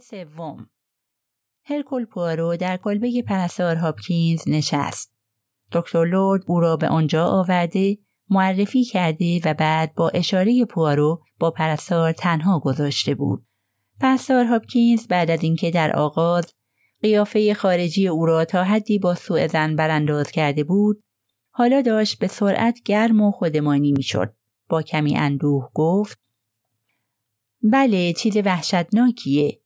سوم هرکول پوارو در کلبه پرستار هاپکینز نشست. دکتر لورد او را به آنجا آورده معرفی کرده و بعد با اشاره پوارو با پرستار تنها گذاشته بود. پرستار هاپکینز بعد از اینکه در آغاز قیافه خارجی او را تا حدی با سوء زن برانداز کرده بود حالا داشت به سرعت گرم و خودمانی می‌شد با کمی اندوه گفت بله چیز وحشتناکیه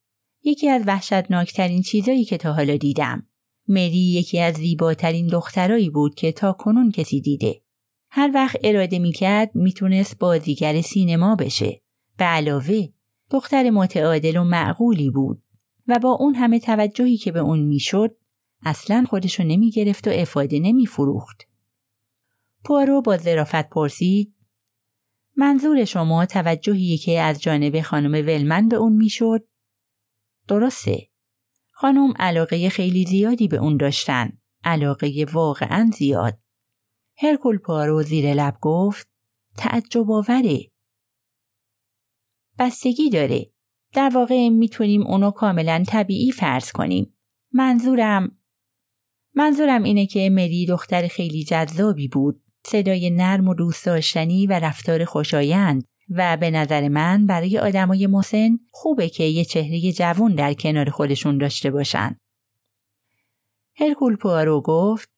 یکی از وحشتناکترین چیزایی که تا حالا دیدم مری یکی از زیباترین دخترایی بود که تا کنون کسی دیده هر وقت اراده می‌کرد می‌تونست بازیگر سینما بشه به علاوه دختر متعادل و معقولی بود و با اون همه توجهی که به اون می‌شد اصلا خودشو نمی‌گرفت و افاده نمیفروخت. پوارو با ظرافت پرسید منظور شما توجهی که از جانب خانم ولمن به اون می‌شد؟ درسته. خانم علاقه خیلی زیادی به اون داشتن. علاقه واقعا زیاد. هرکول پوارو زیر لب گفت تعجب آوره. بستگی داره. در واقع می‌تونیم اونو کاملا طبیعی فرض کنیم. منظورم منظورم اینه که مری دختر خیلی جذابی بود. صدای نرم و دوست داشتنی و رفتار خوشایند و به نظر من برای آدمای مسن خوبه که یه چهره جوون در کنار خودشون داشته باشن. هرکول پوارو گفت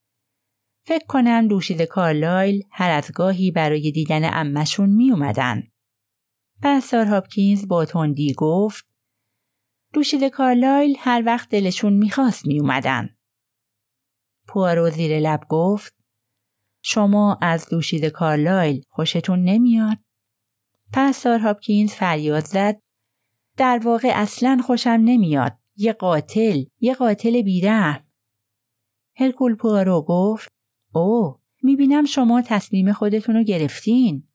فکر کنم دوشیز کارلایل هر از گاهی برای دیدن امشون می اومدن. پرستار هاپکینز با تندی گفت دوشید کارلایل هر وقت دلشون می‌خواست می اومدن. پوارو زیر لب گفت شما از دوشید کارلایل خوشتون نمیاد؟ پرستار هاپکینز فریاد زد در واقع اصلا خوشم نمیاد. یه قاتل، یه قاتل بیرحم. هرکول پوارو گفت او می‌بینم شما تصمیم خودتون رو گرفتین.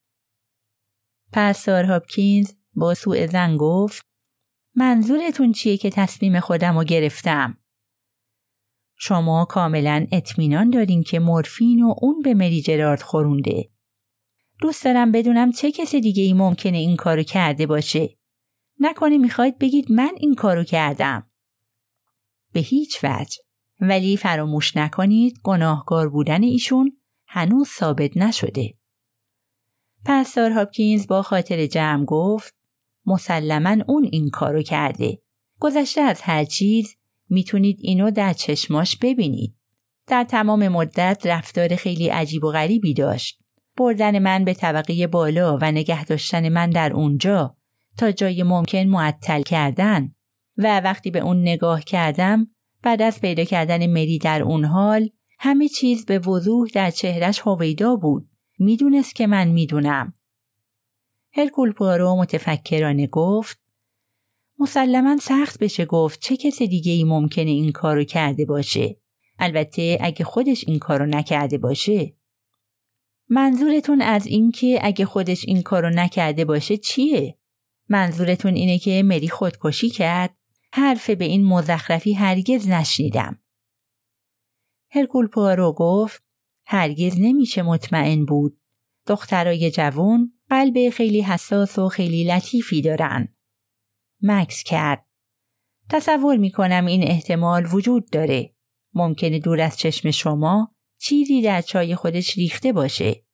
پرستار هاپکینز با سوء زن گفت منظورتون چیه که تصمیم خودم رو گرفتم؟ شما کاملا اطمینان دارین که مورفین و اون به مری جرارد خورونده. دوست دارم بدونم چه کسی دیگه ای ممکنه این کارو کرده باشه. نکنه می‌خواید بگید من این کارو کردم. به هیچ وجه. ولی فراموش نکنید گناهکار بودن ایشون هنوز ثابت نشده. پستار هاپکینز با خاطر جمع گفت مسلما اون این کارو کرده. گذشته از هر چیز می‌تونید اینو در چشماش ببینید. در تمام مدت رفتار خیلی عجیب و غریبی داشت. بردن من به طبقه بالا و نگه داشتن من در اونجا تا جای ممکن معطل کردن و وقتی به اون نگاه کردم بعد از پیدا کردن مری در اون حال همه چیز به وضوح در چهرش هویدا بود. می‌دونست که من می‌دونم. هرکول پوارو متفکرانه گفت مسلما سخت بشه گفت چه کس دیگه ای ممکنه این کارو کرده باشه. البته اگه خودش این کارو نکرده باشه. منظورتون از اینکه اگه خودش این کارو نکرده باشه چیه؟ منظورتون اینه که مری خودکشی کرد؟ حرف به این مزخرفی هرگز نشنیدم. هرکول پوارو گفت هرگز نمیشه مطمئن بود. دخترای جوون قلب خیلی حساس و خیلی لطیفی دارن. مکس کرد. تصور می‌کنم این احتمال وجود داره. ممکنه دور از چشم شما چیزی در چای خودش ریخته باشه.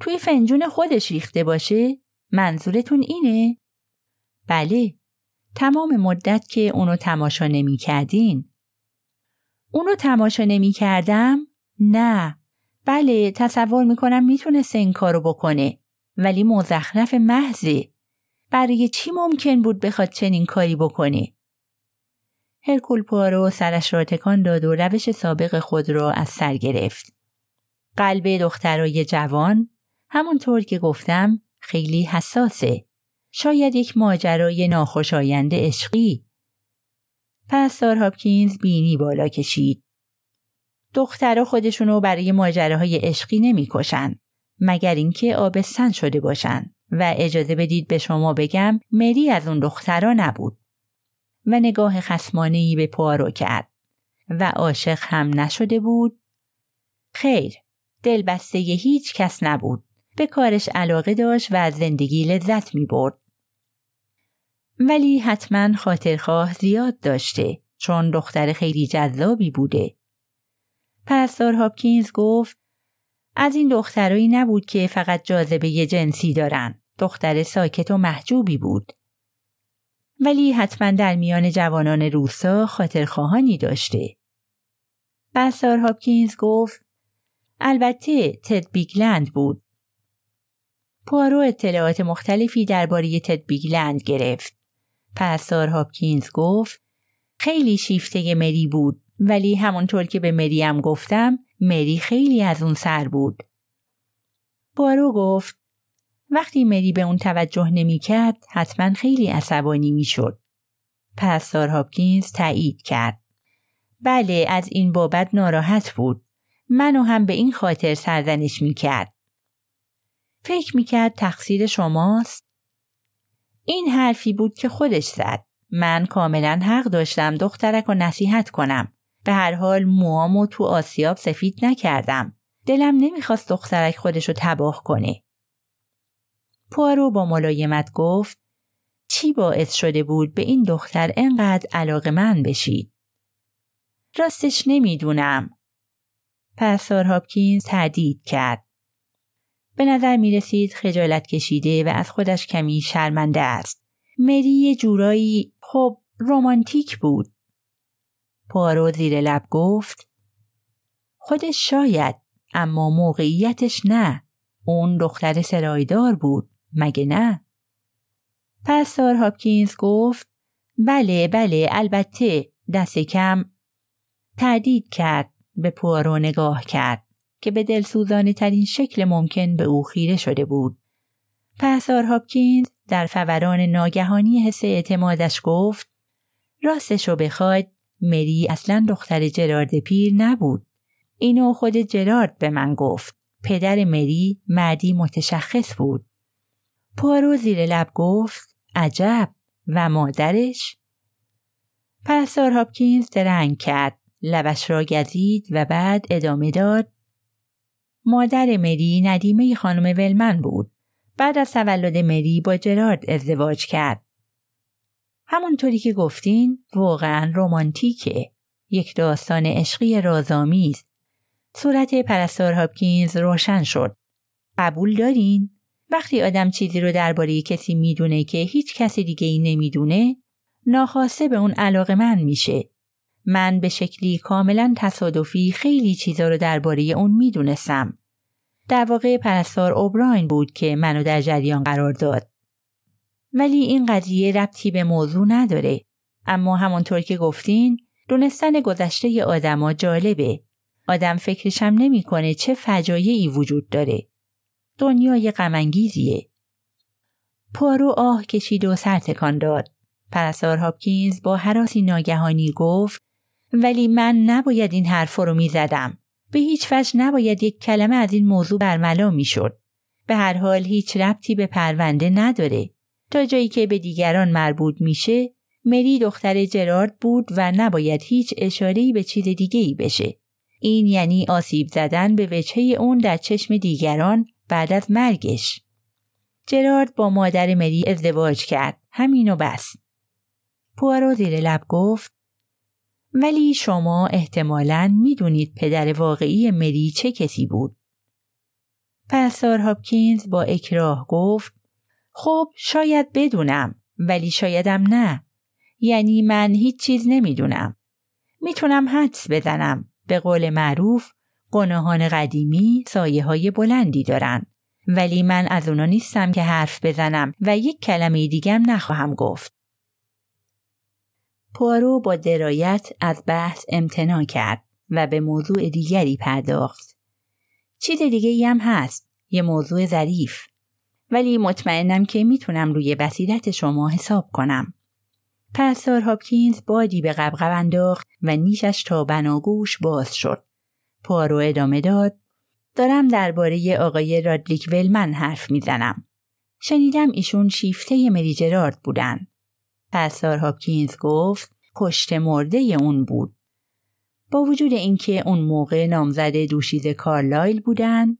توی فنجون خودش ریخته باشه؟ منظورتون اینه؟ بله. تمام مدت که اونو تماشا نمی کردین. اونو تماشا نمی کردم؟ نه. بله تصور می‌کنم می‌تونسته این کارو بکنه. ولی مزخرف محضه. برای چی ممکن بود بخواد چنین کاری بکنه؟ هرکول پوارو سرش را تکان داد و روش سابق خود را از سر گرفت. قلب دخترای جوان همونطور که گفتم خیلی حساسه. شاید یک ماجرای ناخوشایند عشقی. پستار هاپکینز بینی بالا کشید. دخترها خودشونو برای ماجراهای عشقی نمی‌کشن مگر اینکه آبستن شده باشن و اجازه بدید به شما بگم مری از اون دخترها نبود و نگاه خسمانهی به پوارو کرد و عاشق هم نشده بود خیر دلبسته هیچ کس نبود به کارش علاقه داشت و از زندگی لذت می برد. ولی حتما خاطرخواه زیاد داشته چون دختر خیلی جذابی بوده. پرستار هاپکینز گفت از این دخترایی نبود که فقط جاذبه جنسی دارن. دختر ساکت و محجوبی بود. ولی حتما در میان جوانان روستا خاطرخواهانی داشته. پرستار هاپکینز گفت البته تد بیگلند بود. پوارو اطلاعات مختلفی درباره تد بیگلند گرفت. پرستار هاپکینز گفت خیلی شیفته مری بود ولی همونطور که به مریم گفتم مری خیلی از اون سر بود. بارو گفت وقتی مری به اون توجه نمی کرد حتما خیلی عصبانی می شد. پرستار هاپکینز تایید کرد. بله از این بابت ناراحت بود. منو هم به این خاطر سرزنش می کرد. فکر می کرد تقصیر شماست؟ این حرفی بود که خودش زد. من کاملا حق داشتم دخترک رو نصیحت کنم. به هر حال موامو تو آسیاب سفید نکردم. دلم نمی‌خواست دخترک خودشو تباه کنه. پوارو با ملایمت گفت چی باعث شده بود به این دختر انقدر علاقه من بشید؟ راستش نمی‌دونم. پرستار هاپکینز تردید کرد. به نظر می رسید خجالت کشیده و از خودش کمی شرمنده است. مری یه جورایی خب رومانتیک بود. پارو زیر لب گفت خودش شاید اما موقعیتش نه. اون دختر سرایدار بود. مگه نه؟ پستار هاپکینز گفت بله بله البته دست کم تردید کرد به پوارو نگاه کرد که به دلسوزانه ترین شکل ممکن به او خیره شده بود. پسار هاپکینز در فوران ناگهانی حس اعتمادش گفت راستشو بخواید مری اصلا دختر جرارد پیر نبود. اینو خود جرارد به من گفت. پدر مری مردی متشخص بود. پارو زیر لب گفت عجب و مادرش؟ پرستار هاپکینز درنگ کرد. لبش را گزید و بعد ادامه داد. مادر مری ندیمه خانم ولمن بود. بعد از تولد مری با جرارد ازدواج کرد. همونطوری که گفتین واقعا رومانتیکه. یک داستان عشقی رازآمیز. صورت پرستار هاپکینز روشن شد. قبول دارین؟ وقتی آدم چیزی رو درباره کسی می‌دونه که هیچ کسی دیگه ای نمی‌دونه ناخواسته به اون علاقه من میشه. من به شکلی کاملا تصادفی خیلی چیزا رو درباره اون می‌دونستم. در واقع پرستار اوبراین بود که منو در جریان قرار داد. ولی این قضیه ربطی به موضوع نداره. اما همونطور که گفتین دونستن گذشته آدما جالبه. آدم فکرشم نمی‌کنه چه فجایعی وجود داره. دنیای غمانگیزیه. پارو آه کشید و سر تکان داد. پرستار هاپکینز با حراسی ناگهانی گفت ولی من نباید این حرف رو می زدم. به هیچ وجه نباید یک کلمه از این موضوع برملا می شد. به هر حال هیچ ربطی به پرونده نداره. تا جایی که به دیگران مربوط میشه مری دختر جرارد بود و نباید هیچ اشارهی به چیز دیگه ای بشه. این یعنی آسیب زدن به وجهه اون در چشم دیگران بعد از مرگش. جرارد با مادر مری ازدواج کرد. همینو بس. پوارو زیر لب گفت ولی شما احتمالاً می‌دونید پدر واقعی مری چه کسی بود. پرستار هاپکینز با اکراه گفت خب شاید بدونم ولی شایدم نه. یعنی من هیچ چیز نمی‌دونم. می‌تونم حدس بزنم. به قول معروف گناهان قدیمی سایه های بلندی دارن. ولی من از اونا نیستم که حرف بزنم و یک کلمه دیگم نخواهم گفت. پوارو با درایت از بحث امتناع کرد و به موضوع دیگری پرداخت. چیز دیگه هم هست. یه موضوع ظریف. ولی مطمئنم که می‌تونم روی بصیرت شما حساب کنم. پرستار هاپکینز بادی به قبقب انداخت و نیشش تا بناگوش باز شد. پارو ادامه داد. دارم درباره آقای رادلیک ولمن حرف می‌زنم. شنیدم ایشون شیفته مری جرارد بودن. پرستار هاپکینز گفت کشت مرده اون بود. با وجود اینکه اون موقع نامزد دوشیز کارلایل بودن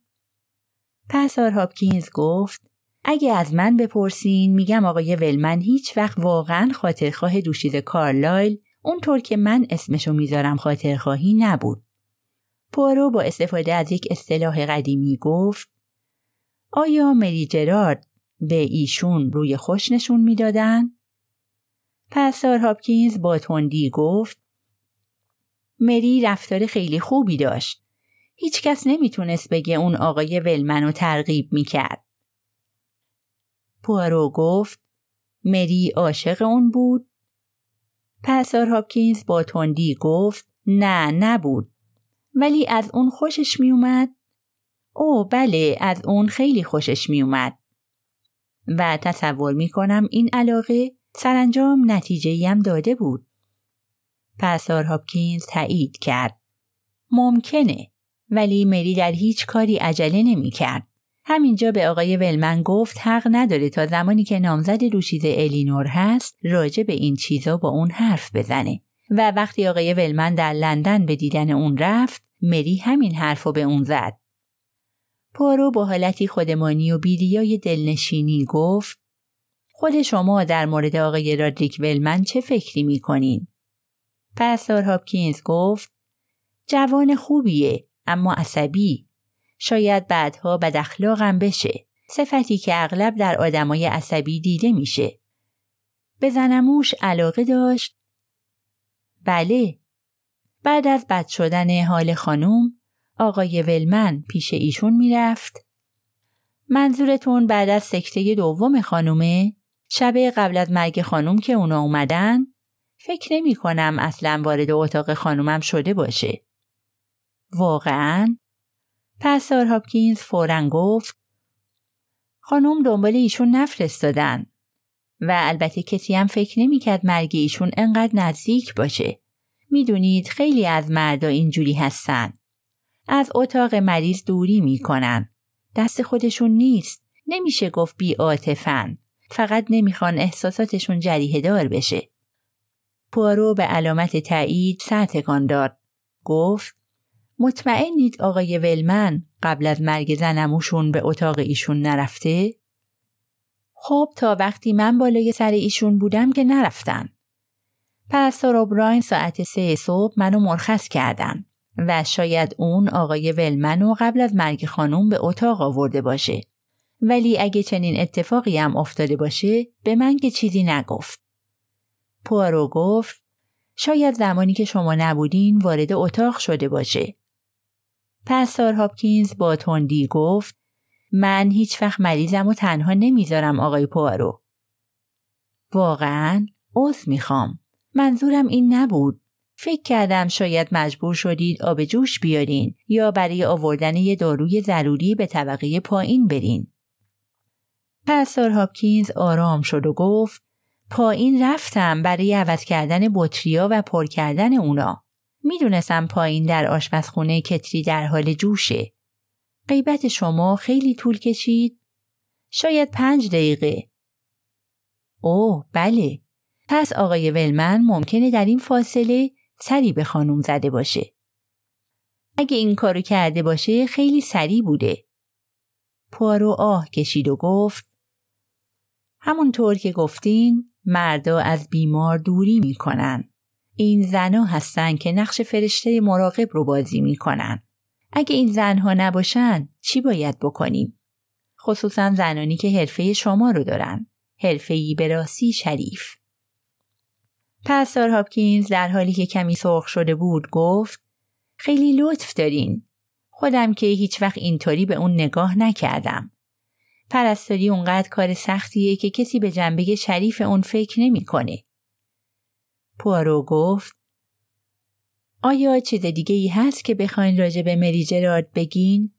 پرستار هاپکینز گفت اگه از من بپرسین میگم آقای ولمن هیچ وقت واقعا خاطرخواه دوشیزه کارلایل اونطور که من اسمشو می‌ذارم خاطرخواهی نبود. پوارو با استفاده از یک اصطلاح قدیمی گفت آیا مری جرارد به ایشون روی خوش نشون می‌دادن؟ پسار هاپکینز با تندی گفت مری رفتار خیلی خوبی داشت. هیچکس نمی‌تونست بگه اون آقای ولمن رو ترغیب می‌کرد. پوارو گفت مری عاشق اون بود؟ پسار هاپکینز با تندی گفت نه نبود. ولی از اون خوشش میومد؟ او بله از اون خیلی خوشش میومد. و تصور می‌کنم این علاقه سرانجام نتیجه هم داده بود. پسار هاپکینز تایید کرد. ممکنه ولی مری در هیچ کاری عجله نمی کرد. همینجا به آقای ولمن گفت حق نداره تا زمانی که نامزد دوشیزه الینور هست راجع به این چیزا با اون حرف بزنه و وقتی آقای ولمن در لندن به دیدن اون رفت مری همین حرف رو به اون زد. پارو با حالتی خودمانی و بیریای دلنشینی گفت خود شما در مورد آقای رادریک ولمن چه فکری می‌کنین؟ پرستار هاپکینز گفت جوان خوبیه اما عصبی. شاید بعدها بد اخلاقم بشه. صفتی که اغلب در آدمای عصبی دیده میشه. به زنموش علاقه داشت. بله. بعد از بد شدن حال خانوم آقای ولمن پیش ایشون می‌رفت منظورتون بعد از سکته دوم خانومه شب قبل از مرگ خانوم که اونا اومدن فکر نمی کنم اصلا وارد اتاق خانومم شده باشه. واقعا؟ پسار هاپکینز فورا گفت خانوم دنبال ایشون نفرستادن و البته کسی هم فکر نمی‌کرد مرگ ایشون انقدر نزدیک باشه. می‌دونید خیلی از مردا اینجوری هستن. از اتاق مریض دوری می‌کنن. دست خودشون نیست. نمیشه گفت بی آتفن. فقط نمی‌خوان احساساتشون جریه دار بشه. پوارو به علامت تایید سر تکان داد. گفت مطمئنید آقای ولمن قبل از مرگ زنموشون به اتاق ایشون نرفته؟ خب تا وقتی من بالای سر ایشون بودم که نرفتن. پرستار اوبراین ساعت سه صبح منو مرخص کردن و شاید اون آقای ولمنو قبل از مرگ خانوم به اتاق آورده باشه. ولی اگه چنین اتفاقی هم افتاده باشه به من که چیزی نگفت. پوارو گفت شاید زمانی که شما نبودین وارد اتاق شده باشه. پسار هاپکینز با تندی گفت من هیچ وقت مریضم و تنها نمی‌ذارم آقای پوارو. واقعا عذر می‌خوام. منظورم این نبود. فکر کردم شاید مجبور شدید آب جوش بیارین یا برای آوردن یه داروی ضروری به طبقه پایین برین. پسار هاپکینز آرام شد و گفت پایین رفتم برای عوض کردن بطریا و پر کردن اونا. می‌دونستم پایین در آشپزخونه کتری در حال جوشه. غیبت شما خیلی طول کشید؟ شاید پنج دقیقه. اوه بله. پس آقای ولمن ممکنه در این فاصله سری به خانوم زده باشه. اگه این کارو کرده باشه خیلی سری بوده. پارو آه کشید و گفت همونطور که گفتین مردا از بیمار دوری می‌کنن. این زنها هستن که نقش فرشته مراقب رو بازی می‌کنن. اگه این زنها نباشن چی باید بکنیم؟ خصوصا زنانی که حرفه شما رو دارن. حرفه‌ای به راستی شریف. پسار هاپکینز در حالی که کمی سرخ شده بود گفت خیلی لطف دارین. خودم که هیچ وقت اینطوری به اون نگاه نکردم. پرستاری اونقدر کار سختیه که کسی به جنبه شریف اون فکر نمی‌کنه. پوارو گفت آیا چیز دیگه ای هست که بخواین راجع به مری جرارد بگین؟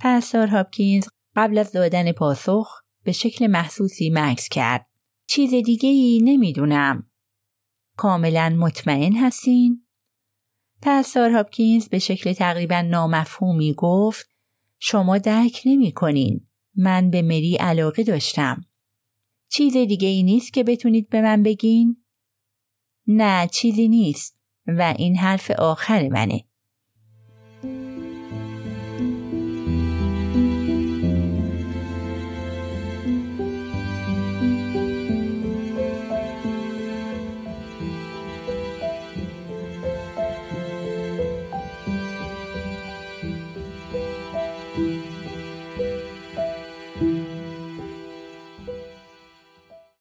پرستار هاپکینز قبل از دادن پاسخ به شکل محسوسی مکس کرد. چیز دیگه ای نمی‌دونم. کاملا مطمئن هستین؟ پرستار هاپکینز به شکل تقریبا نامفهومی گفت شما درک نمی کنین. من به مری علاقه داشتم. چیز دیگه ای نیست که بتونید به من بگین؟ نه چیزی نیست و این حرف آخر منه.